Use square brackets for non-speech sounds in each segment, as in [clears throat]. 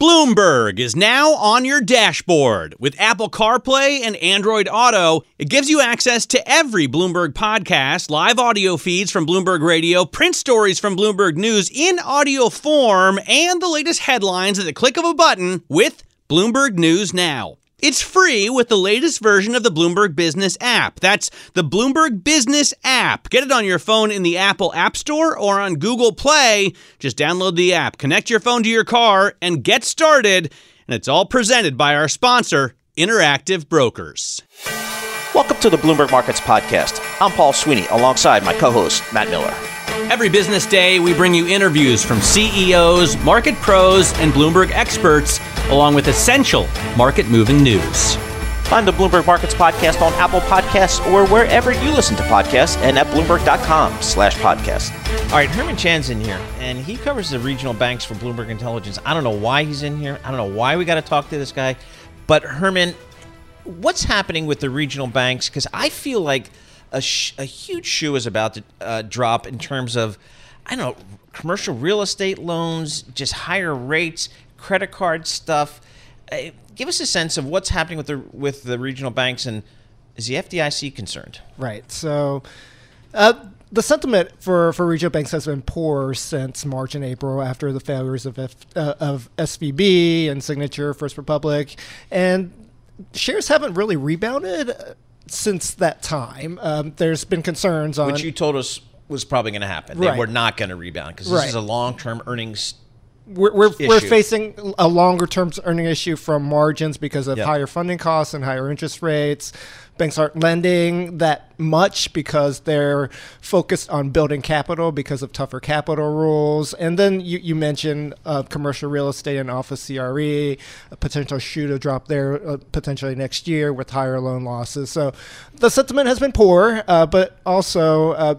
Bloomberg is now on your dashboard. With Apple CarPlay and Android Auto, it gives you access to every Bloomberg podcast, live audio feeds from Bloomberg Radio, print stories from Bloomberg News in audio form, and the latest headlines at the click of a button with Bloomberg News Now. It's free with the latest version of the Bloomberg Business app. That's the Bloomberg Business app. Get it on your phone in the Apple App Store or on Google Play. Just download the app, connect your phone to your car, and get started. And it's all presented by our sponsor, Interactive Brokers. Welcome to the Bloomberg Markets Podcast. I'm Paul Sweeney alongside my co host, Matt Miller. Every business day, we bring you interviews from CEOs, market pros, and Bloomberg experts, along with essential market moving news. Find the Bloomberg Markets Podcast on Apple Podcasts or wherever you listen to podcasts and at Bloomberg.com slash podcast. All right, Herman Chan's in here, and he covers the regional banks for Bloomberg Intelligence. I don't know why he's in here. I don't know why we got to talk to this guy. But, Herman, what's happening with the regional banks? Because I feel like a, sh- a huge shoe is about to uh, drop in terms of, I don't know, commercial real estate loans, just higher rates, credit card stuff. Uh, give us a sense of what's happening with the with the regional banks, and is the FDIC concerned? Right. So. Uh, the sentiment for, for regional banks has been poor since March and April after the failures of F, uh, of SVB and Signature, First Republic, and shares haven't really rebounded since that time. Um, there's been concerns on which you told us was probably going to happen. Right. They were not going to rebound because this Right. is a long-term earnings. We're, we're, we're facing a longer term earning issue from margins because of Yep. higher funding costs and higher interest rates. Banks aren't lending that much because they're focused on building capital because of tougher capital rules. And then you, you mentioned uh, commercial real estate and office CRE, a potential shoe to drop there uh, potentially next year with higher loan losses. So the sentiment has been poor, uh, but also uh,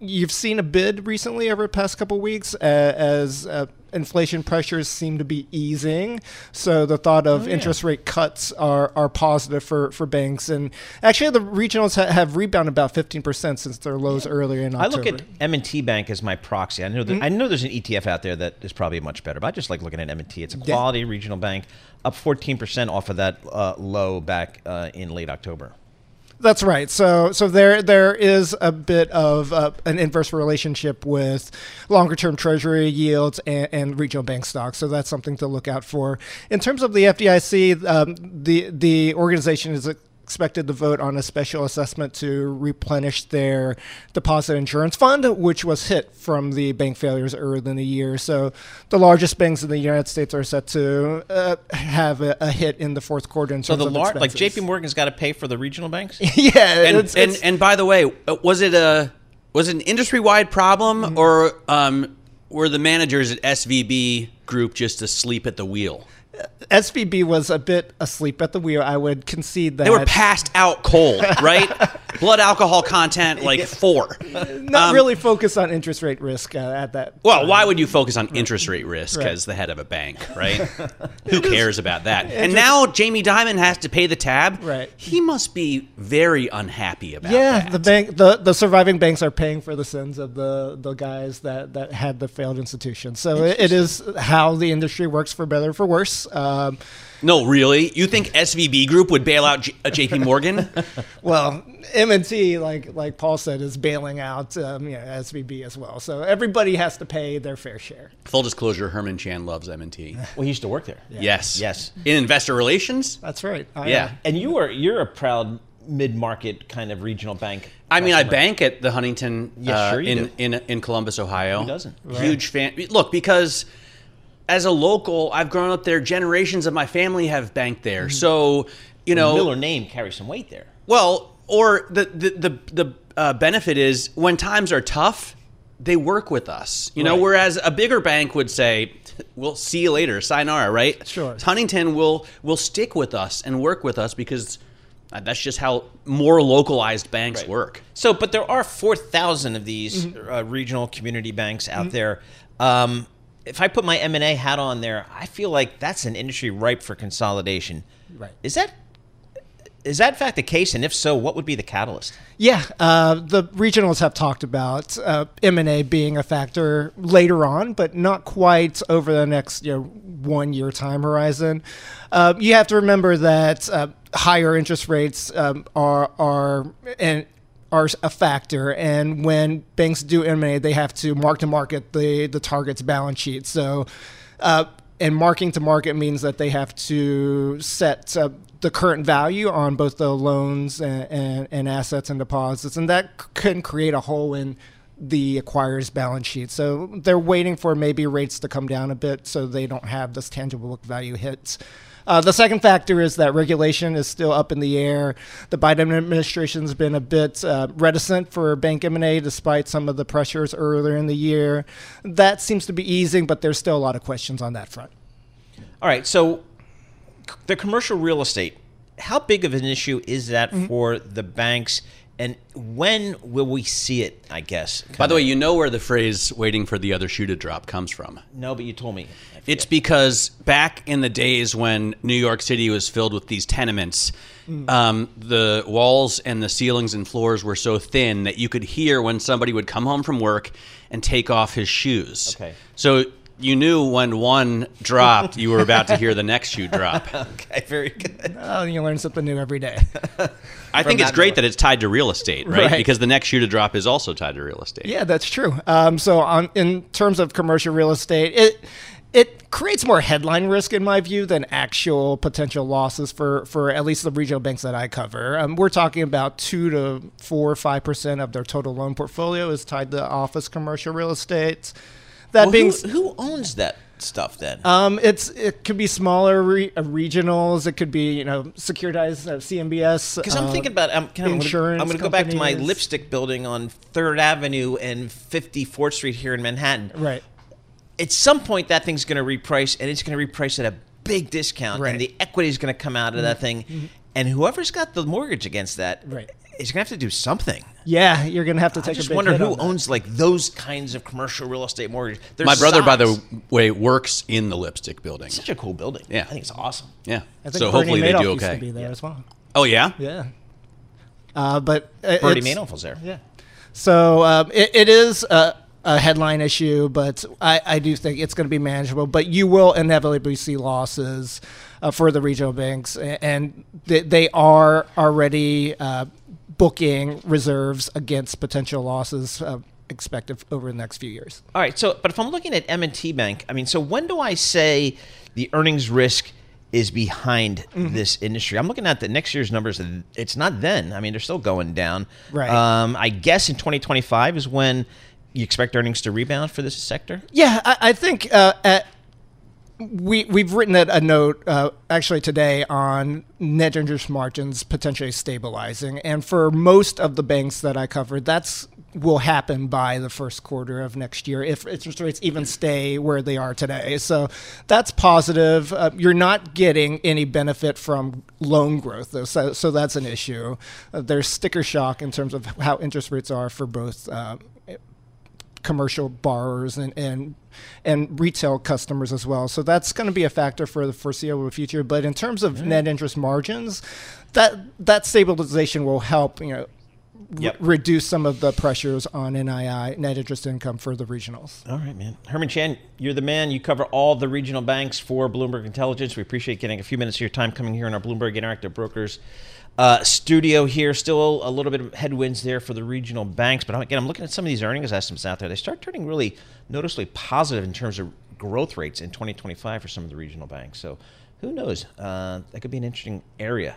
you've seen a bid recently over the past couple weeks uh, as uh, inflation pressures seem to be easing. So the thought of Oh, interest rate cuts are, are positive for, for banks. And actually, the regionals ha- have rebounded about 15% since their lows earlier in October. I look at M&T Bank as my proxy. I know that, I know there's an ETF out there that is probably much better, but I just like looking at M&T. It's a Yeah. quality regional bank, up 14% off of that uh, low back uh, in late October. That's right. So, so there there is a bit of uh, an inverse relationship with longer term Treasury yields and, and regional bank stocks. So that's something to look out for. In terms of the FDIC, um, the the organization is expected to vote on a special assessment to replenish their deposit insurance fund, which was hit from the bank failures earlier in the year. So the largest banks in the United States are set to uh, have a, a hit in the fourth quarter. In So the of lar- like expenses. JP Morgan's got to pay for the regional banks? [laughs] yeah, And, it's, and, it's- and by the way, uh, was it a was it an industry wide problem Mm-hmm. or um, were the managers at SVB Group just asleep at the wheel? SVB was a bit asleep at the wheel. I would concede that They were passed out cold, [laughs] right? Blood alcohol content like four. not really focused on interest rate risk uh, at that. Well, time. why would you focus on interest rate risk Right. as the head of a bank, [laughs] right? Who cares about that? And now Jamie Dimon has to pay the tab. Right. He must be very unhappy about Yeah, that. the bank, the, the surviving banks are paying for the sins of the, the guys that, that had the failed institutions. So it, it is how how the industry works for better or for worse. Um, No, really? You think SVB Group would bail out J- uh, JP Morgan? [laughs] well, M&T, like like Paul said, is bailing out um, you know, SVB as well. So everybody has to pay their fair share. Full disclosure, Herman Chan loves M&T. Well, he used to work there. Yes. Yes. In investor relations? That's right. I, Yeah. uh, And you are you're a proud mid-market kind of regional bank. I mean, I bank at the Huntington Yeah, uh, sure you in, in in Columbus, Ohio. Who doesn't? Huge fan. Look, because as a local, I've grown up there. Generations of my family have banked there. So, you The know, Miller name carries some weight there. well, or the the the, the uh, benefit is when times are tough, they work with us. You know, whereas a bigger bank would say, "We'll see you later, sayonara," right? Sure. Huntington will will stick with us and work with us because uh, that's just how more localized banks Right. work. So, but there are 4,000 of these uh, regional community banks out there. Um, if I put my M&A hat on there, I feel like that's an industry ripe for consolidation. Right. Is that is that in fact the case? And if so, what would be the catalyst? Yeah, uh, the regionals have talked about uh, M&A being a factor later on, but not quite over the next you know, one year time horizon. Uh, you have to remember that uh, higher interest rates um, are are and are a factor, and when banks do M&A, they have to mark to market the the target's balance sheet. So. Uh, and marking to market means that they have to set uh, the current value on both the loans and, and, and assets and deposits, and that c- can create a hole in the acquirer's balance sheet. So they're waiting for maybe rates to come down a bit so they don't have this tangible book value hits. Uh, the second factor is that regulation is still up in the air. The Biden administration has been a bit uh, reticent for bank M&A despite some of the pressures earlier in the year. That seems to be easing, but there's still a lot of questions on that front. All right, so the commercial real estate, how big of an issue is that for the banks? And when will we see it, I guess? By the way, you know where the phrase "waiting for the other shoe to drop" comes from. No, but you told me. It's because back in the days when New York City was filled with these tenements, um, the walls and the ceilings and floors were so thin that you could hear when somebody would come home from work and take off his shoes. Okay. So you knew when one dropped, you were about to hear the next shoe drop. [laughs] Okay, very good. Oh, you learn something new every day. [laughs] I think it's that great moment. that it's tied to real estate, right? Right. Because the next shoe to drop is also tied to real estate. yeah, that's true. Um, so, on in terms of commercial real estate, it it creates more headline risk in my view than actual potential losses for for at least the regional banks that I cover. Um, we're talking about two to four or five percent of their total loan portfolio is tied to office commercial real estate. That Well, being who, who owns that stuff then? Um, it's it could be smaller re- uh, regionals. It could be you know securitized uh, CMBS. Because I'm uh, thinking about I'm, insurance I'm going to go back to my lipstick building on Third Avenue and 54th Street here in Manhattan. right. At some point, that thing's going to reprice, and it's going to reprice at a big discount, Right. Mm-hmm. and the equity is going to come out of that thing, and whoever's got the mortgage against that Right. is going to have to do something. Yeah, you're gonna have to I take a just big wonder hit who on that. owns like those kinds of commercial real estate mortgages. Their My brother, by the way, works in the lipstick building. such a cool building. Yeah. I think it's awesome. Yeah. I think So Bernie hopefully they Madoff do used to okay. be there as well. Oh yeah. Yeah. Uh, but it- Bernie it's- Madoff was there. Yeah. So um, it, it is a, a headline issue, but I, I do think it's going to be manageable. But you will inevitably see losses uh, for the regional banks, and they, they are already uh, booking reserves against potential losses uh, expected over the next few years. All right. So, but if I'm looking at M&T Bank, I mean, so when do I say the earnings risk is behind Mm-hmm. this industry? I'm looking at the next year's numbers. It's not then. I mean, they're still going down. Right. Um, I guess in 2025 is when you expect earnings to rebound for this sector. Yeah, I, I think uh, at, we we've written a, note uh, actually today on net interest margins potentially stabilizing, and for most of the banks that I covered, that's will happen by the first quarter of next year if interest rates even stay where they are today. So that's positive. Uh, you're not getting any benefit from loan growth though, so so that's an issue. Uh, there's sticker shock in terms of how interest rates are for both. Commercial borrowers and, and and retail customers as well. So that's going to be a factor for the foreseeable future. But in terms of net interest margins, that that stabilization will help you know Yep. reduce some of the pressures on NII, net interest income for the regionals. All right, man. Herman Chan, you're the man. You cover all the regional banks for Bloomberg Intelligence. We appreciate getting a few minutes of your time coming here in our Bloomberg Interactive Brokers uh, studio here. Still a little bit of headwinds there for the regional banks. But again, I'm looking at some of these earnings estimates out there. They start turning really noticeably positive in terms of growth rates in 2025 for some of the regional banks. So who knows? Uh, that could be an interesting area.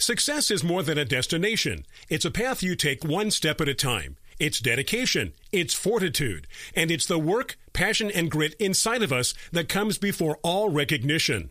Success is more than a destination. It's a path you take one step at a time. It's dedication, it's fortitude, and it's the work, passion, and grit inside of us that comes before all recognition.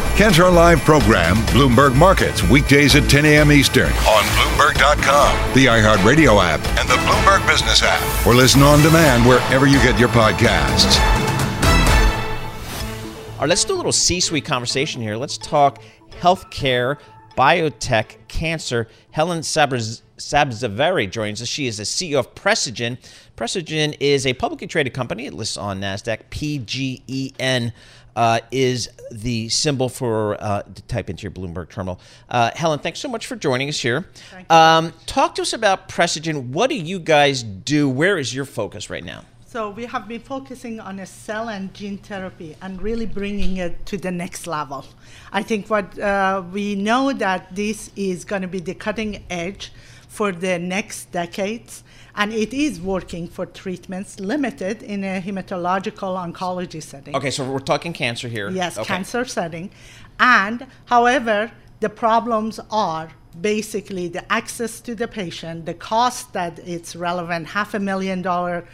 Catch our live program, Bloomberg Markets, weekdays at 10 a.m. Eastern on Bloomberg.com, the iHeartRadio app, and the Bloomberg Business app, or listen on demand wherever you get your podcasts. All right, let's do a little C suite conversation here. Let's talk healthcare, biotech, cancer. Helen Sabz- Sabzevari joins us. She is the CEO of Precigen. Precigen is a publicly traded company. It lists on NASDAQ. PGEN uh, is the symbol for, uh, to type into your Bloomberg terminal. Uh, Helen, thanks so much for joining us here. Um, talk to us about Precigen. What do you guys do? Where is your focus right now? So we have been focusing on a cell and gene therapy and really bringing it to the next level. I think what uh, we know that this is going to be the cutting edge for the next decades, and it is working for treatments limited in a hematological oncology setting. Okay, so we're talking cancer here. Yes, Okay. cancer setting. And however, the problems are basically the access to the patient, the cost that it's relevant, half a million dollar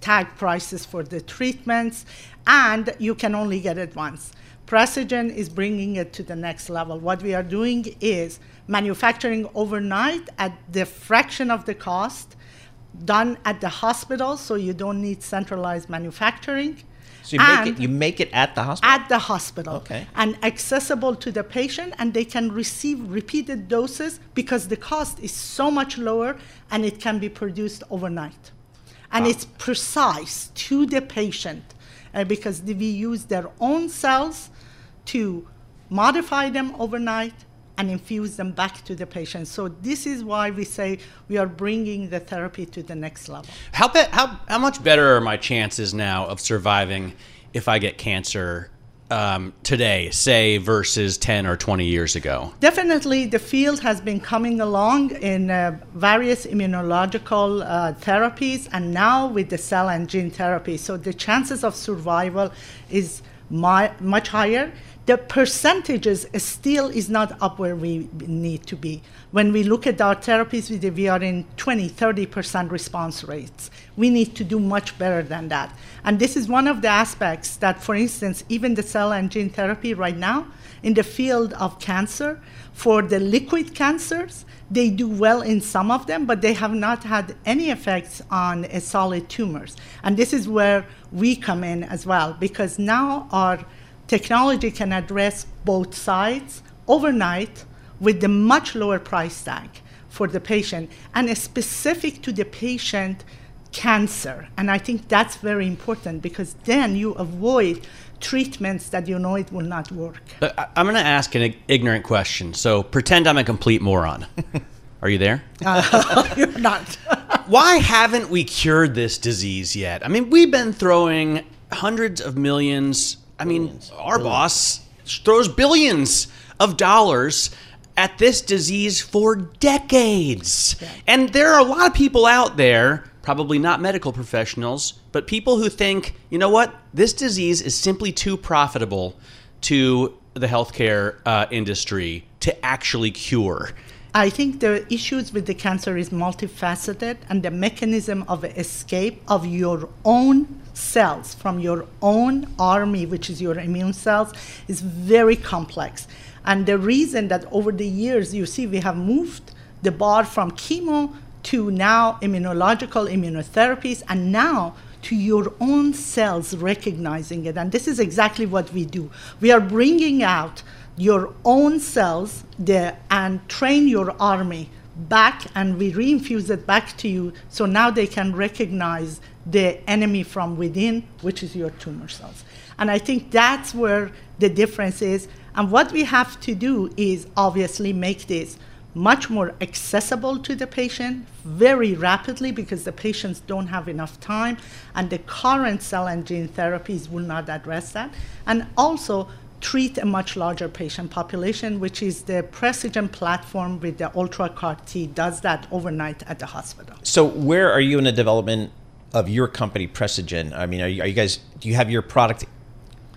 tag prices for the treatments, and you can only get it once. Precigen is bringing it to the next level. What we are doing is manufacturing overnight at the fraction of the cost, done at the hospital, so you don't need centralized manufacturing. So you make it you make it at the hospital. at the hospital Okay. and accessible to the patient and they can receive repeated doses because the cost is so much lower and it can be produced overnight and it's precise to the patient uh, because we use their own cells to modify them overnight and infuse them back to the patient so this is why we say we are bringing the therapy to the next level How, be- how, how much better are my chances now of surviving if I get cancer um, today, say, versus 10 or 20 years ago? Definitely, the field has been coming along in uh, various immunological uh, therapies and now with the cell and gene therapy. So the chances of survival is mi- much higher. The percentages still is not up where we need to be. When we look at our therapies, we, are in 20, 30% response rates. We need to do much better than that. And this is one of the aspects that, for instance, even the cell and gene therapy right now, in the field of cancer, for the liquid cancers, they do well in some of them, but they have not had any effects on uh, solid tumors. And this is where we come in as well, because now our technology can address both sides overnight with the much lower price tag for the patient and specific to the patient cancer. And I think that's very important because then you avoid treatments that you know it will not work. I'm going to ask an ignorant question. So pretend I'm a complete moron. [laughs] Are you there? Uh, [laughs] you're not. [laughs] Why haven't we cured this disease yet? I mean, we've been throwing hundreds of millions. I mean, our boss throws billions of dollars at this disease for decades. And there are a lot of people out there, probably not medical professionals, but people who think, you know what, this disease is simply too profitable to the healthcare uh, industry to actually cure. I think the issues with the cancer is multifaceted, and the mechanism of escape of your own cells from your own army, which is your immune cells, is very complex. And the reason that over the years you see we have moved the bar from chemo to now immunological immunotherapies, and now to your own cells recognizing it. And this is exactly what we do. We are bringing out your own cells there and train your army back and we reinfuse it back to you so now they can recognize the enemy from within which is your tumor cells. And i think that's where the difference is. And what we have to do is obviously make this much more accessible to the patient very rapidly because the patients don't have enough time and the current cell and gene therapies will not address that. And also treat a much larger patient population, which is the Precigen platform with the Ultra CAR T does that overnight at the hospital. So where are you in the development of your company, Precigen? I mean, are you, are you guys? Do you have your product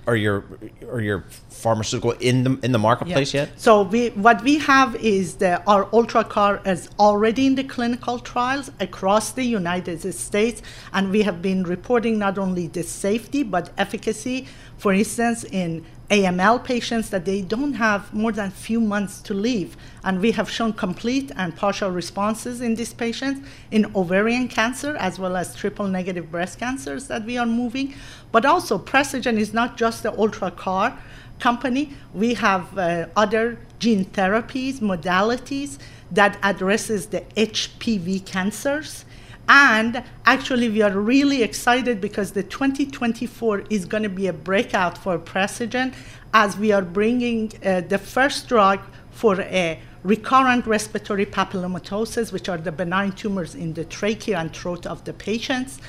or your or your pharmaceutical in the in the marketplace Yeah. yet? So we, what we have is that our Ultra CAR is already in the clinical trials across the United States, and we have been reporting not only the safety but efficacy. For instance, in AML patients that they don't have more than few months to live, and we have shown complete and partial responses in these patients in ovarian cancer as well as triple negative breast cancers that we are moving. But also, Precigen is not just the Ultra CAR company. We have uh, other gene therapies, modalities that addresses the HPV cancers. And actually, we are really excited because the 2024 is going to be a breakout for Precigen as we are bringing uh, the first drug for a recurrent respiratory papillomatosis, which are the benign tumors in the trachea and throat of the patients.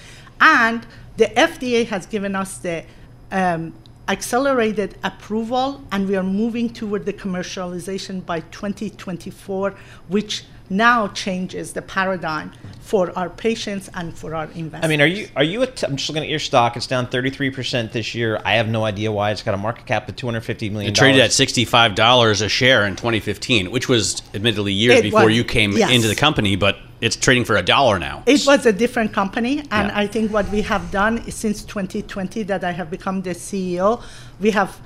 And the FDA has given us the um, accelerated approval, and we are moving toward the commercialization by 2024, which now changes the paradigm for our patients and for our investors. I mean, are you are you? A t- I'm just looking at your stock. It's down 33 percent this year. I have no idea why. It's got a market cap of 250 million. It traded at sixty-five dollars a share in 2015, which was admittedly years It before was, you came yes. into the company, but it's trading for a dollar now. It was a different company, and Yeah. I think what we have done is since 2020 that I have become the CEO, we have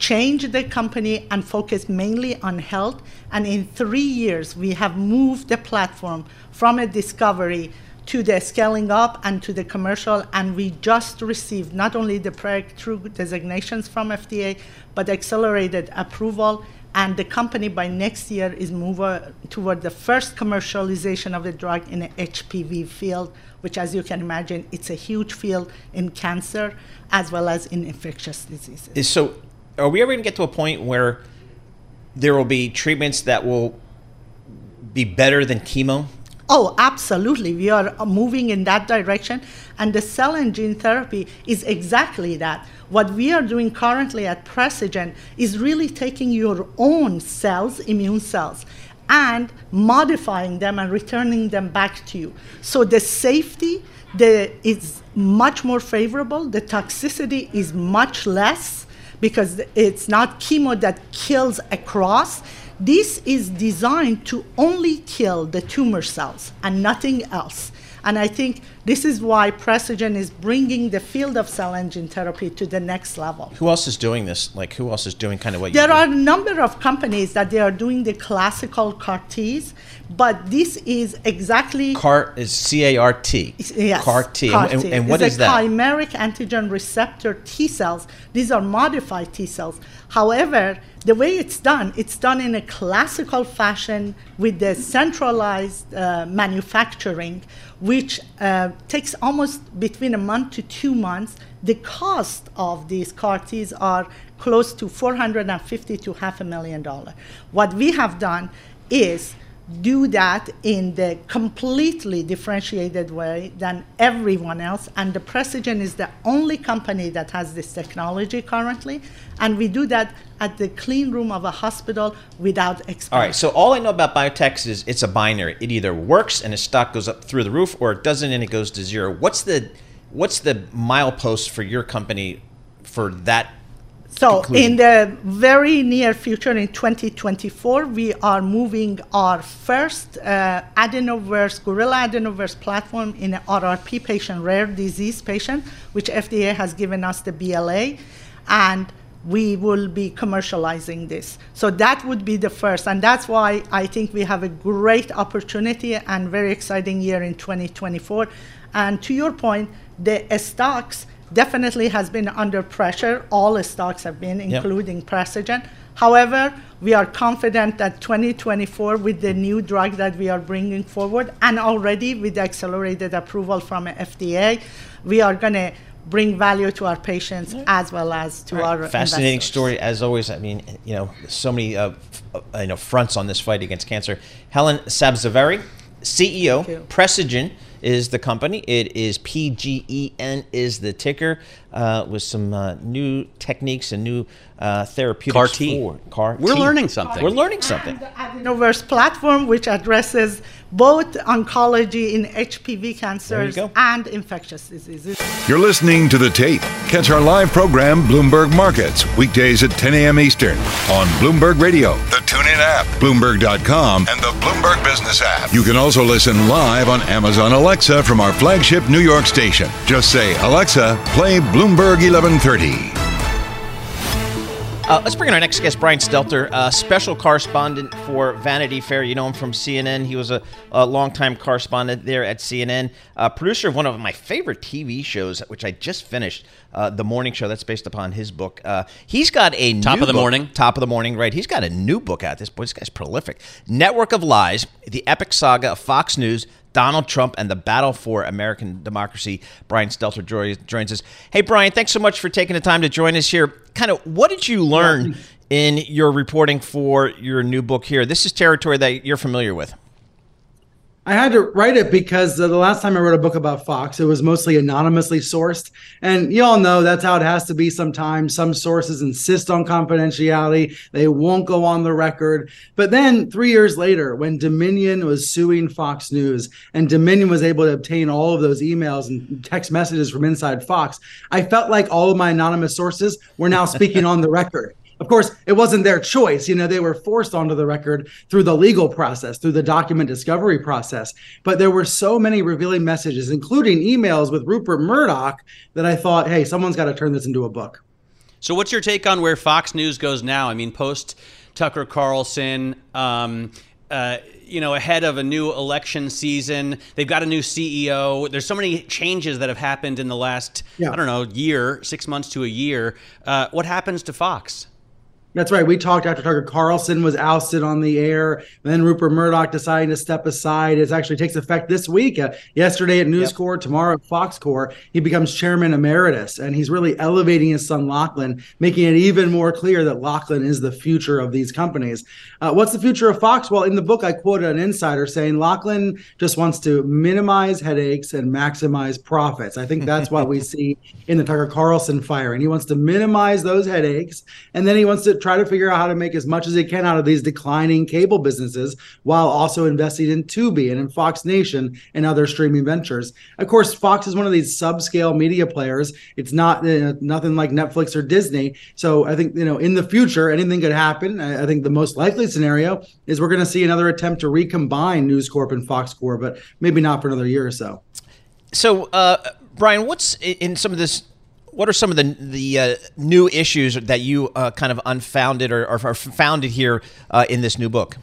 changed the company and focused mainly on health. And in three years, we have moved the platform from a discovery to the scaling up and to the commercial. And we just received not only the breakthrough designations from FDA, but accelerated approval. And the company by next year is moving uh, toward the first commercialization of the drug in the HPV field, which, as you can imagine, it's a huge field in cancer as well as in infectious diseases. So. Are we ever going to get to a point where there will be treatments that will be better than chemo? Oh, absolutely. We are moving in that direction. And the cell and gene therapy is exactly that. What we are doing currently at Precigen is really taking your own cells, immune cells, and modifying them and returning them back to you. So the safety the, is much more favorable, the toxicity is much less because it's not chemo that kills across. This is designed to only kill the tumor cells and nothing else. And I think this is why Precigen is bringing the field of cell and gene therapy to the next level. Who else is doing this? Like, who else is doing kind of what you There do? are a number of companies that they are doing the classical CAR Ts, but this is exactly CAR is C A R T. Yes, CAR T. And, T. and what it's is that? chimeric antigen receptor T cells. These are modified T cells. However, the way it's done, it's done in a classical fashion with the centralized uh, manufacturing, which uh, takes almost between a month to two months. The cost of these CAR Ts are close to 450 to half a million dollar. What we have done is do that in the completely differentiated way than everyone else. And the Precigen is the only company that has this technology currently. And we do that at the clean room of a hospital without. All right. So all I know about biotech is it's a binary. It either works and its stock goes up through the roof, or it doesn't and it goes to zero. What's the what's the milepost for your company for that so in the very near future, in 2024, we are moving our first uh, adenovirus, gorilla adenovirus platform in an RRP patient, rare disease patient, which FDA has given us the BLA, and we will be commercializing this. So that would be the first, and that's why I think we have a great opportunity and very exciting year in 2024. And to your point, the stocks definitely has been under pressure. All stocks have been, Yep. including Precigen. However, we are confident that 2024, with the new drug that we are bringing forward, and already with the accelerated approval from FDA, we are going to bring value to our patients as well as to our Fascinating investors. story as always. I mean, you know, so many uh, f- uh, you know fronts on this fight against cancer. Helen Sabzevari, CEO. Precigen is the company. It is PGEN is the ticker uh, with some uh, new techniques and new uh, therapeutics CAR T. for CAR We're learning something. We're learning something. And the Adenovirus platform, which addresses both oncology in HPV cancers and infectious diseases. You're listening to The Tape. Catch our live program, Bloomberg Markets, weekdays at 10 a.m. Eastern on Bloomberg Radio, the TuneIn app, Bloomberg.com, and the Bloomberg Business app. You can also listen live on Amazon Alexa from our flagship New York station. Just say, Alexa, play Bloomberg 1130. Uh, let's bring in our next guest, Brian Stelter, uh, special correspondent for Vanity Fair. You know him from CNN. He was a, a longtime correspondent there at CNN, uh, producer of one of my favorite TV shows, which I just finished, uh, The Morning Show. That's based upon his book. Uh, he's got a Top new of the book- Morning. Top of the morning, right? He's got a new book out. This boy, this guy's prolific. Network of Lies: The Epic Saga of Fox News. Donald Trump and the battle for American democracy. Brian Stelter joins us. Hey, Brian, thanks so much for taking the time to join us here. Kind of, what did you learn in your reporting for your new book here? This is territory that you're familiar with. I had to write it because the last time I wrote a book about Fox, it was mostly anonymously sourced. And you all know that's how it has to be sometimes. Some sources insist on confidentiality, they won't go on the record. But then three years later, when Dominion was suing Fox News and Dominion was able to obtain all of those emails and text messages from inside Fox, I felt like all of my anonymous sources were now speaking on the record. Of course, it wasn't their choice. You know, they were forced onto the record through the legal process, through the document discovery process. But there were so many revealing messages, including emails with Rupert Murdoch, that I thought, hey, someone's got to turn this into a book. So, what's your take on where Fox News goes now? I mean, post Tucker Carlson, um, uh, you know, ahead of a new election season, they've got a new CEO. There's so many changes that have happened in the last, Yeah. I don't know, year, six months to a year. Uh, what happens to Fox? That's right. We talked after Tucker Carlson was ousted on the air, and then Rupert Murdoch deciding to step aside. It actually takes effect this week. Uh, yesterday at News Corp, tomorrow at Fox Corp, he becomes chairman emeritus, and he's really elevating his son Lachlan, making it even more clear that Lachlan is the future of these companies. Uh, what's the future of Fox? Well, in the book, I quoted an insider saying Lachlan just wants to minimize headaches and maximize profits. I think that's what we [laughs] see in the Tucker Carlson firing. He wants to minimize those headaches, and then he wants to try to figure out how to make as much as he can out of these declining cable businesses while also investing in Tubi and in Fox Nation and other streaming ventures. Of course, Fox is one of these subscale media players. It's not uh, nothing like Netflix or Disney. So I think you know in the future anything could happen. I, I think the most likely scenario is we're going to see another attempt to recombine News Corp and Fox Corp, but maybe not for another year or so. So, uh, Brian, what's in some of this? What are some of the the uh, new issues that you uh, kind of unfounded or, or, founded here uh, in this new book?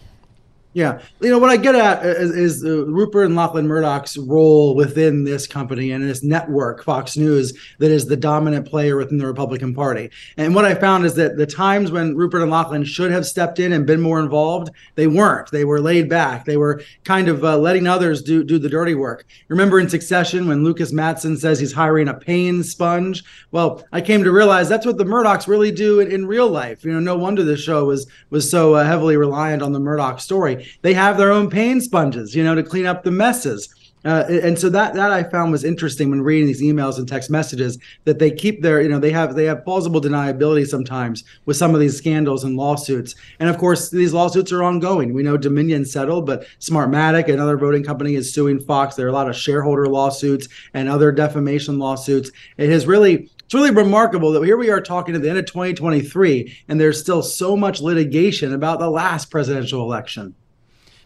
Yeah, you know what I get at is, is uh, Rupert and Lachlan Murdoch's role within this company and this network, Fox News, that is the dominant player within the Republican Party. And what I found is that the times when Rupert and Lachlan should have stepped in and been more involved, they weren't. They were laid back. They were kind of uh, letting others do do the dirty work. Remember in Succession when Lukas Matsson says he's hiring a pain sponge? Well, I came to realize that's what the Murdochs really do in, in real life. You know, no wonder the show was was so uh, heavily reliant on the Murdoch story they have their own pain sponges, you know, to clean up the messes. Uh, and so that that I found was interesting when reading these emails and text messages that they keep their you know they have they have plausible deniability sometimes with some of these scandals and lawsuits and of course these lawsuits are ongoing we know Dominion settled but Smartmatic another voting company is suing Fox there are a lot of shareholder lawsuits and other defamation lawsuits it has really it's really remarkable that here we are talking at the end of 2023 and there's still so much litigation about the last presidential election.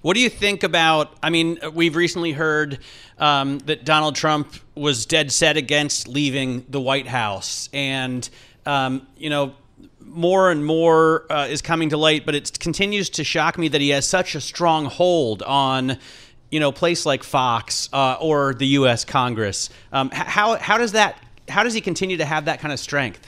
What do you think about? I mean, we've recently heard um, that Donald Trump was dead set against leaving the White House, and um, you know, more and more uh, is coming to light. But it continues to shock me that he has such a strong hold on, you know, a place like Fox uh, or the U.S. Congress. Um, how how does that? How does he continue to have that kind of strength?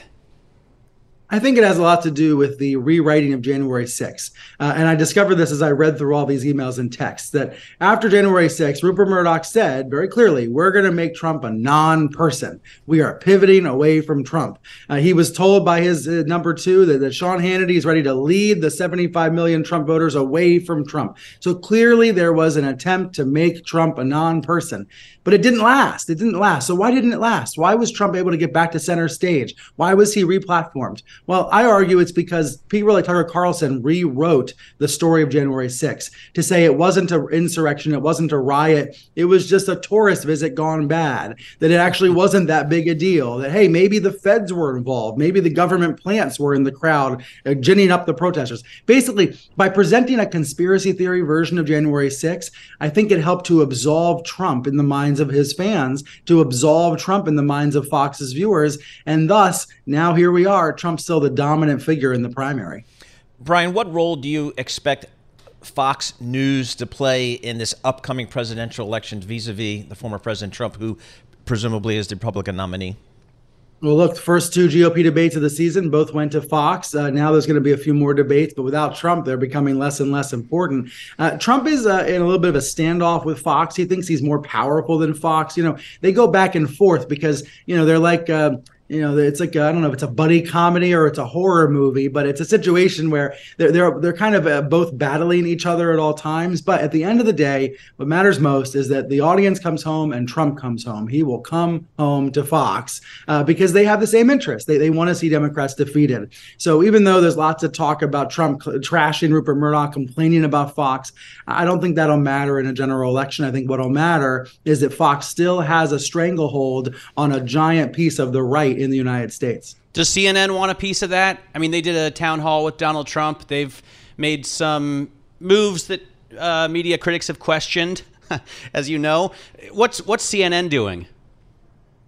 I think it has a lot to do with the rewriting of January 6th. Uh, and I discovered this as I read through all these emails and texts that after January 6th, Rupert Murdoch said very clearly, we're going to make Trump a non person. We are pivoting away from Trump. Uh, he was told by his uh, number two that, that Sean Hannity is ready to lead the 75 million Trump voters away from Trump. So clearly there was an attempt to make Trump a non person but it didn't last. It didn't last. So why didn't it last? Why was Trump able to get back to center stage? Why was he replatformed? Well, I argue it's because people like Tucker Carlson rewrote the story of January 6th to say it wasn't an insurrection, it wasn't a riot, it was just a tourist visit gone bad. That it actually wasn't that big a deal. That hey, maybe the feds were involved, maybe the government plants were in the crowd, uh, ginning up the protesters. Basically, by presenting a conspiracy theory version of January 6th, I think it helped to absolve Trump in the minds minds of his fans to absolve Trump in the minds of Fox's viewers. And thus, now here we are, Trump's still the dominant figure in the primary. Brian, what role do you expect Fox News to play in this upcoming presidential election vis a vis the former President Trump, who presumably is the Republican nominee? Well, look, the first two GOP debates of the season both went to Fox. Uh, now there's going to be a few more debates, but without Trump, they're becoming less and less important. Uh, Trump is uh, in a little bit of a standoff with Fox. He thinks he's more powerful than Fox. You know, they go back and forth because, you know, they're like, uh, you know it's like I don't know if it's a buddy comedy or it's a horror movie, but it's a situation where they're they're they're kind of uh, both battling each other at all times. But at the end of the day, what matters most is that the audience comes home and Trump comes home. He will come home to Fox uh, because they have the same interest. They they want to see Democrats defeated. So even though there's lots of talk about Trump trashing Rupert Murdoch, complaining about Fox, I don't think that'll matter in a general election. I think what'll matter is that Fox still has a stranglehold on a giant piece of the right in the United States. Does CNN want a piece of that? I mean, they did a town hall with Donald Trump. They've made some moves that uh, media critics have questioned, [laughs] as you know. What's what's CNN doing?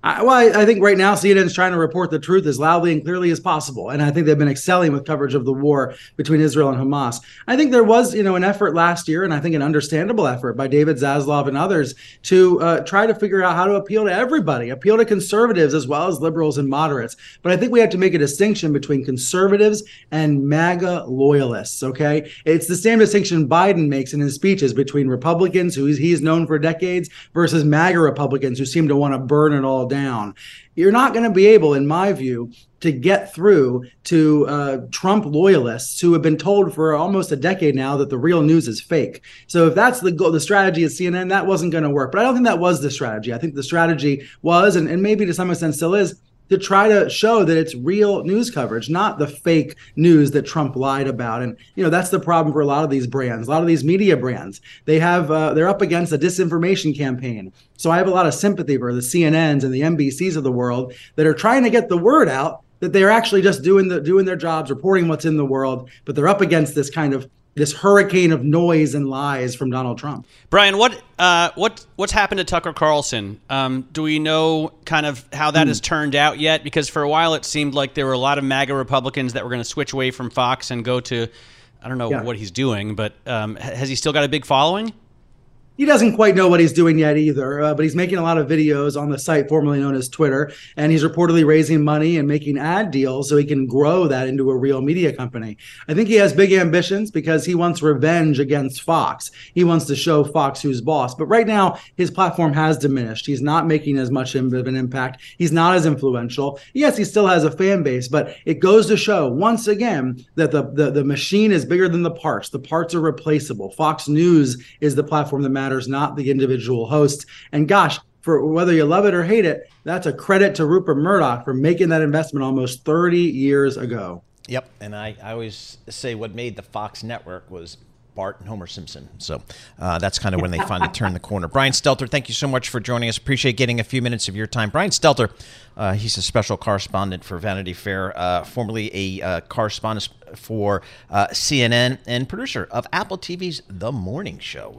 I, well, I, think right now CNN is trying to report the truth as loudly and clearly as possible, and I think they've been excelling with coverage of the war between Israel and Hamas. I think there was, you know, an effort last year, and I think an understandable effort by David Zaslav and others to uh, try to figure out how to appeal to everybody, appeal to conservatives as well as liberals and moderates. But I think we have to make a distinction between conservatives and MAGA loyalists. Okay, it's the same distinction Biden makes in his speeches between Republicans, who he's known for decades, versus MAGA Republicans, who seem to want to burn it all down down. You're not going to be able, in my view, to get through to uh, Trump loyalists who have been told for almost a decade now that the real news is fake. So if that's the goal, the strategy at CNN, that wasn't going to work. But I don't think that was the strategy. I think the strategy was, and, and maybe to some extent still is, to try to show that it's real news coverage, not the fake news that Trump lied about. And you know that's the problem for a lot of these brands, a lot of these media brands. They have uh, they're up against a disinformation campaign. So I have a lot of sympathy for the CNNs and the NBCs of the world that are trying to get the word out that they're actually just doing the doing their jobs, reporting what's in the world, but they're up against this kind of this hurricane of noise and lies from Donald Trump. Brian, what uh, what what's happened to Tucker Carlson? Um, do we know kind of how that hmm. has turned out yet? Because for a while it seemed like there were a lot of MAGA Republicans that were going to switch away from Fox and go to I don't know Yeah. what he's doing, but um, has he still got a big following? He doesn't quite know what he's doing yet either, uh, but he's making a lot of videos on the site formerly known as Twitter, and he's reportedly raising money and making ad deals so he can grow that into a real media company. I think he has big ambitions because he wants revenge against Fox. He wants to show Fox who's boss. But right now, his platform has diminished. He's not making as much of an impact. He's not as influential. Yes, he still has a fan base, but it goes to show once again that the the, the machine is bigger than the parts. The parts are replaceable. Fox News is the platform that matters, not the individual hosts. And gosh, for whether you love it or hate it, that's a credit to Rupert Murdoch for making that investment almost 30 years ago. Yep, and I, I always say what made the Fox network was Bart and Homer Simpson. So uh, that's kind of when they [laughs] finally turned the corner. Brian Stelter, thank you so much for joining us. Appreciate getting a few minutes of your time. Brian Stelter, uh, he's a special correspondent for Vanity Fair, uh, formerly a uh, correspondent for uh, CNN and producer of Apple TV's The Morning Show.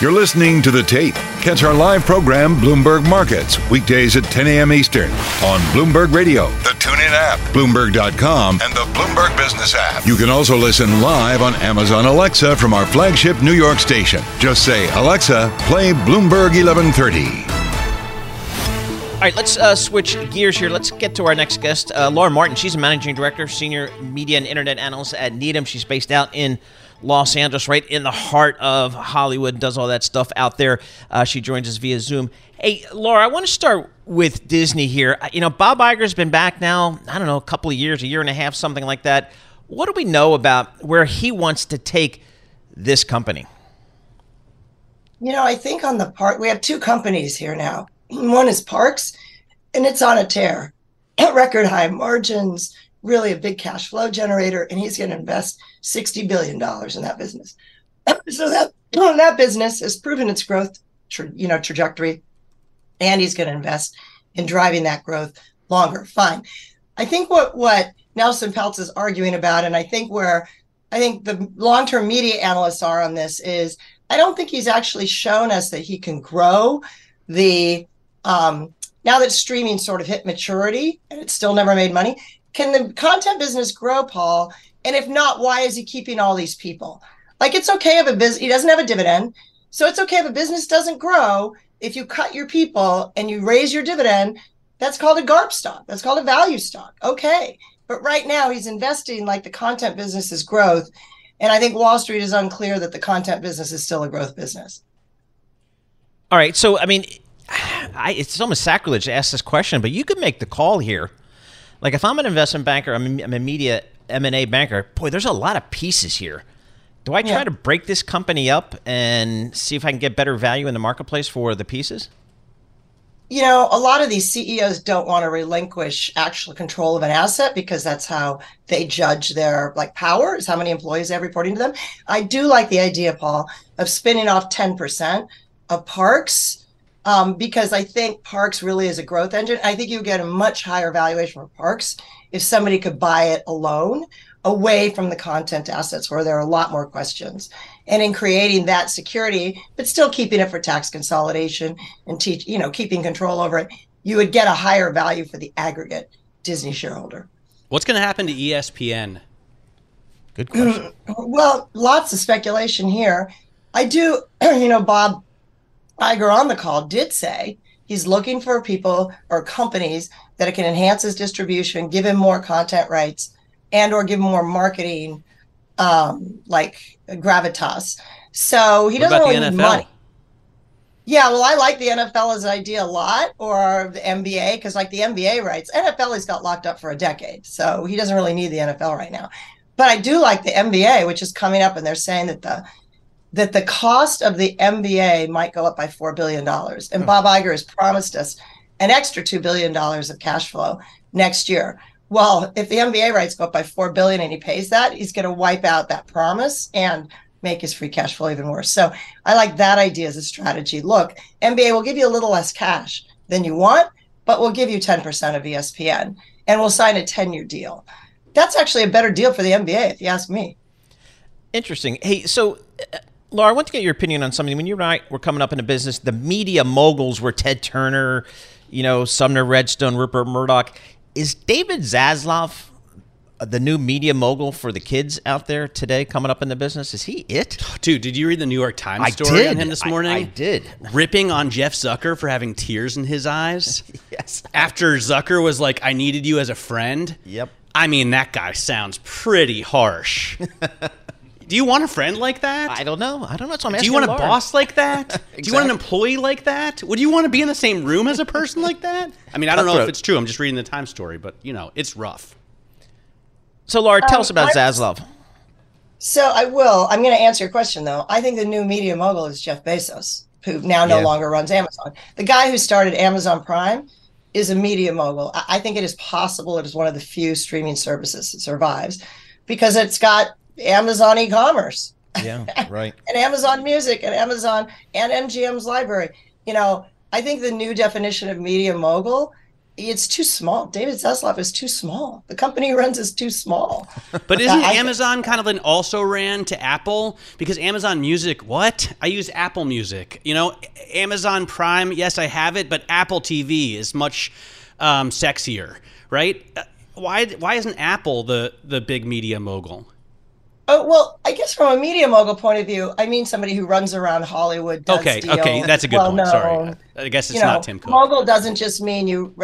You're listening to The Tape. Catch our live program, Bloomberg Markets, weekdays at 10 a.m. Eastern on Bloomberg Radio, the TuneIn app, Bloomberg.com, and the Bloomberg Business app. You can also listen live on Amazon Alexa from our flagship New York station. Just say, Alexa, play Bloomberg 1130. All right, let's uh, switch gears here. Let's get to our next guest, uh, Laura Martin. She's a managing director, senior media and internet analyst at Needham. She's based out in Los Angeles, right in the heart of Hollywood, does all that stuff out there. Uh, she joins us via Zoom. Hey, Laura, I want to start with Disney here. Uh, You know, Bob Iger's been back now, I don't know, a couple of years, a year and a half, something like that. What do we know about where he wants to take this company? You know, I think on the part, we have two companies here now. [clears throat] One is Parks, and it's on a tear, [clears throat] record high margins, really a big cash flow generator, and he's going to invest $60 billion in that business. [clears throat] so that, [clears throat] that business has proven its growth, tra- you know, trajectory, and he's going to invest in driving that growth longer. Fine. I think what, what Nelson Peltz is arguing about, and I think where I think the long-term media analysts are on this is I don't think he's actually shown us that he can grow the um, now that streaming sort of hit maturity and it's still never made money. Can the content business grow, Paul? And if not, why is he keeping all these people? Like it's okay if a business he doesn't have a dividend, so it's okay if a business doesn't grow. If you cut your people and you raise your dividend, that's called a GARP stock. That's called a value stock. Okay. But right now he's investing like the content business's growth. And I think Wall Street is unclear that the content business is still a growth business. All right, so I mean, [sighs] I, it's almost sacrilege to ask this question, but you could make the call here. Like, if I'm an investment banker, I'm a, I'm a media M and A banker. Boy, there's a lot of pieces here. Do I try Yeah. to break this company up and see if I can get better value in the marketplace for the pieces? you know, a lot of these CEOs don't want to relinquish actual control of an asset because that's how they judge their like power is how many employees they have reporting to them. I do like the idea, Paul, of spinning off 10% of parks um, because I think Parks really is a growth engine. I think you get a much higher valuation for Parks if somebody could buy it alone away from the content assets where there are a lot more questions. And in creating that security, but still keeping it for tax consolidation and teach, you know, keeping control over it, you would get a higher value for the aggregate Disney shareholder. What's going to happen to ESPN? Good question. [clears throat] well, lots of speculation here. I do, [clears throat] you know, Bob Iger on the call did say he's looking for people or companies that it can enhance his distribution, give him more content rights, and or give him more marketing, um, like gravitas. So he What doesn't really need money. Yeah, well, I like the NFL as an idea a lot, or the NBA, because like the NBA rights, NFL he's got locked up for a decade, so he doesn't really need the NFL right now. But I do like the NBA, which is coming up, and they're saying that the that the cost of the NBA might go up by four billion dollars, and Bob Iger has promised us an extra two billion dollars of cash flow next year. Well, if the NBA rights go up by four billion and he pays that, he's going to wipe out that promise and make his free cash flow even worse. So I like that idea as a strategy. Look, NBA will give you a little less cash than you want, but we'll give you 10% of ESPN and we'll sign a 10 year deal. That's actually a better deal for the NBA, if you ask me. Interesting. Hey, so uh, Laura, I want to get your opinion on something. When you and I were coming up in the business, the media moguls were Ted Turner, you know, Sumner Redstone, Rupert Murdoch. Is David Zaslav the new media mogul for the kids out there today coming up in the business? Is he it? Dude, did you read the New York Times I story did. on him this I- morning? I did. Ripping on Jeff Zucker for having tears in his eyes. [laughs] yes. After Zucker was like, I needed you as a friend. Yep. I mean, that guy sounds pretty harsh. [laughs] Do you want a friend like that? I don't know. I don't know. So I'm Do you want a Laura. boss like that? [laughs] Do you want an employee like that? Would you want to be in the same room as a person like that? I mean, I don't know if it's true. I'm just reading the Time story, but you know, it's rough. So, Laura, tell Um, us about I- Zaslav. So I will. I'm going to answer your question though. I think the new media mogul is Jeff Bezos, who now no Yeah. longer runs Amazon. The guy who started Amazon Prime is a media mogul. I I think it is possible it is one of the few streaming services that survives because it's got Amazon e-commerce Yeah, [laughs] right. and Amazon Music and Amazon and MGM's library. You know, I think the new definition of media mogul, it's too small. David Zaslav is too small. The company he runs is too small. [laughs] But isn't I- Amazon kind of an also ran to Apple? Because Amazon Music, what? I use Apple Music. You know, Amazon Prime, yes, I have it, but Apple TV is much um, sexier, right? Uh, Why why isn't Apple the the big media mogul? Oh well, I guess from a media mogul point of view, I mean somebody who runs around Hollywood. Does Okay, deals, okay, that's a good point. Sorry. I guess it's You know, not Tim Cook. Mogul doesn't just mean you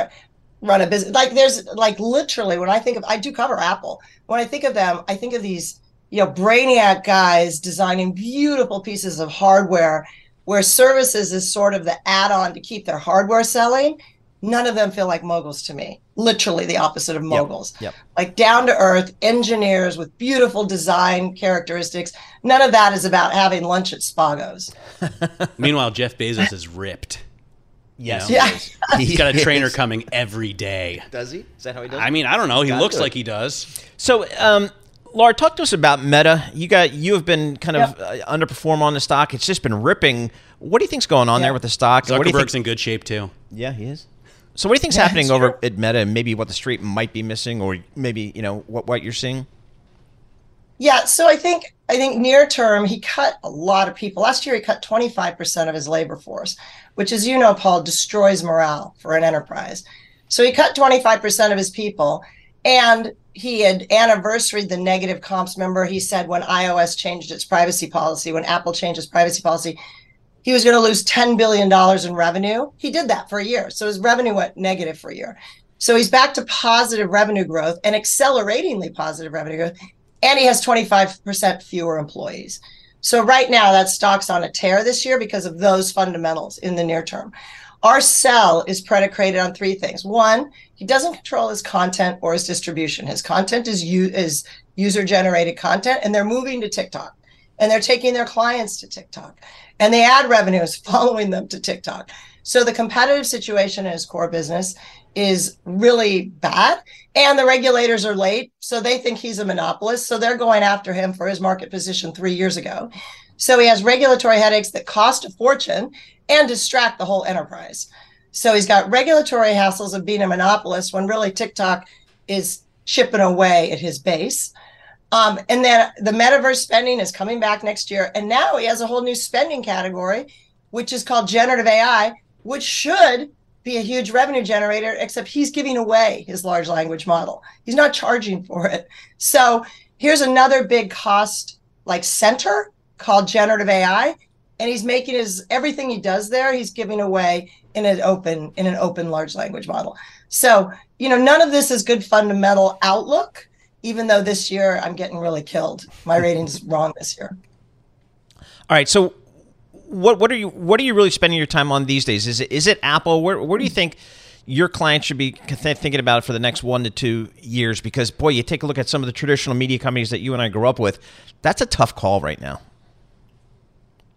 run a business. Like there's like literally when I think of, I do cover Apple. When I think of them, I think of these you know brainiac guys designing beautiful pieces of hardware, where services is sort of the add-on to keep their hardware selling. None of them feel like moguls to me. Literally the opposite of moguls Yep. like down to earth engineers with beautiful design characteristics. None of that is about having lunch at Spago's. [laughs] Meanwhile, Jeff Bezos is ripped. Yes. You know? Yeah. He's got a [laughs] trainer coming every day. Does he? Is that how he does? I mean, I don't know. He Gotta looks like he does. So, um, Laura, talk to us about Meta. You got you have been kind of uh, underperform on the stock. It's just been ripping. What do you think's going on Yeah. there with the stock? What do you Zuckerberg's think? in good shape too. Yeah, he is. So, what do you think's Yeah, happening over true. at Meta, and maybe what the street might be missing, or maybe you know what what you're seeing? Yeah, so I think I think near term he cut a lot of people. Last year he cut 25% of his labor force, which as you know, Paul, destroys morale for an enterprise. So he cut 25% of his people and he had anniversaried the negative comps. Remember, he said when iOS changed its privacy policy, when Apple changed its privacy policy, he was going to lose $10 billion in revenue. He did that for a year. So his revenue went negative for a year. So he's back to positive revenue growth and acceleratingly positive revenue growth. And he has 25% fewer employees. So right now that stock's on a tear this year because of those fundamentals in the near term. Our sell is predicated on three things. One, he doesn't control his content or his distribution. His content is u- is user generated content and they're moving to TikTok and they're taking their clients to TikTok and the ad revenue is [laughs] following them to TikTok. So the competitive situation in his core business is really bad. And the regulators are late. So they think he's a monopolist. So they're going after him for his market position three years ago. So he has regulatory headaches that cost a fortune and distract the whole enterprise. So he's got regulatory hassles of being a monopolist when really TikTok is chipping away at his base. Um, and then the metaverse spending is coming back next year. And now he has a whole new spending category, which is called generative AI, which should be a huge revenue generator, except he's giving away his large language model. He's not charging for it. So here's another big cost like center called generative AI. And he's making his everything he does there, he's giving away in an open, in an open large language model. So, you know, none of this is good fundamental outlook, even though this year I'm getting really killed. My rating's [laughs] wrong this year. All right. So what what are you what are you really spending your time on these days? Is it is it Apple? Where where do you think your clients should be thinking about it for the next one to two years? Because boy, you take a look at some of the traditional media companies that you and I grew up with. That's a tough call right now.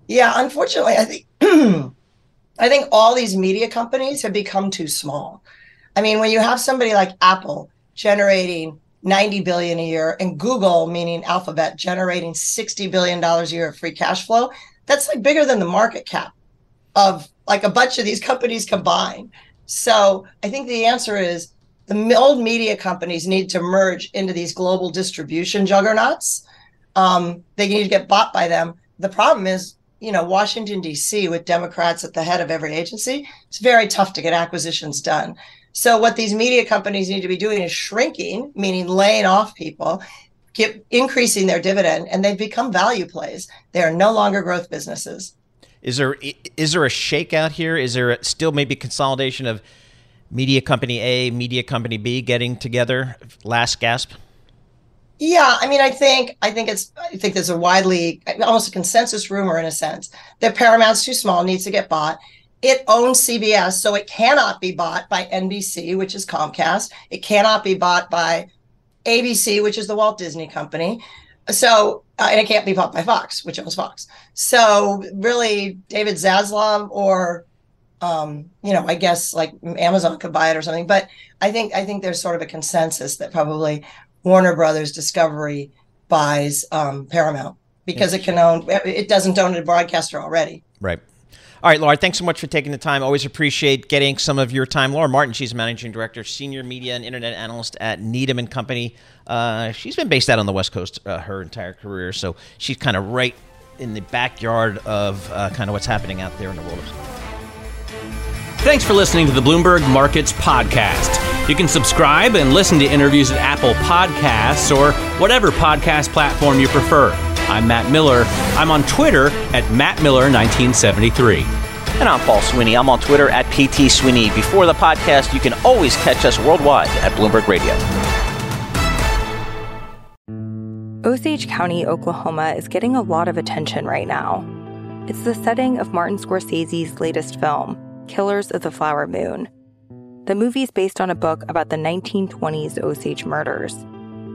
Yeah, unfortunately, I think [clears throat] I think all these media companies have become too small. I mean, when you have somebody like Apple generating 90 billion a year and Google, meaning Alphabet, generating 60 billion dollars a year of free cash flow, that's like bigger than the market cap of like a bunch of these companies combined. So I think the answer is the old media companies need to merge into these global distribution juggernauts. Um, they need to get bought by them. The problem is, you know, Washington, D.C., with Democrats at the head of every agency, it's very tough to get acquisitions done. So, what these media companies need to be doing is shrinking, meaning laying off people, keep increasing their dividend and they've become value plays. They are no longer growth businesses. Is there is there a shakeout here? Is there still maybe consolidation of media company A, media company B getting together? Last gasp. Yeah, I mean, I think I think it's I think there's a widely almost a consensus rumor in a sense that Paramount's too small, needs to get bought. It owns CBS, so it cannot be bought by NBC, which is Comcast. It cannot be bought by ABC, which is the Walt Disney Company. So, uh, and it can't be bought by Fox, which owns Fox. So, really, David Zaslav or, um, you know, I guess like Amazon could buy it or something. But I think I think there's sort of a consensus that probably Warner Brothers Discovery buys um, Paramount because it can own. It doesn't own a broadcaster already. Right. All right, Laura, thanks so much for taking the time. Always appreciate getting some of your time. Laura Martin, she's a managing director, senior media and internet analyst at Needham and Company. Uh, she's been based out on the West Coast uh, her entire career, so she's kind of right in the backyard of uh, kind of what's happening out there in the world. Thanks for listening to the Bloomberg Markets Podcast. You can subscribe and listen to interviews at Apple Podcasts or whatever podcast platform you prefer. I'm Matt Miller. I'm on Twitter at MattMiller1973. And I'm Paul Sweeney. I'm on Twitter at PT Sweeney. Before the podcast, you can always catch us worldwide at Bloomberg Radio. Osage County, Oklahoma is getting a lot of attention right now. It's the setting of Martin Scorsese's latest film, Killers of the Flower Moon. The movie is based on a book about the 1920s Osage murders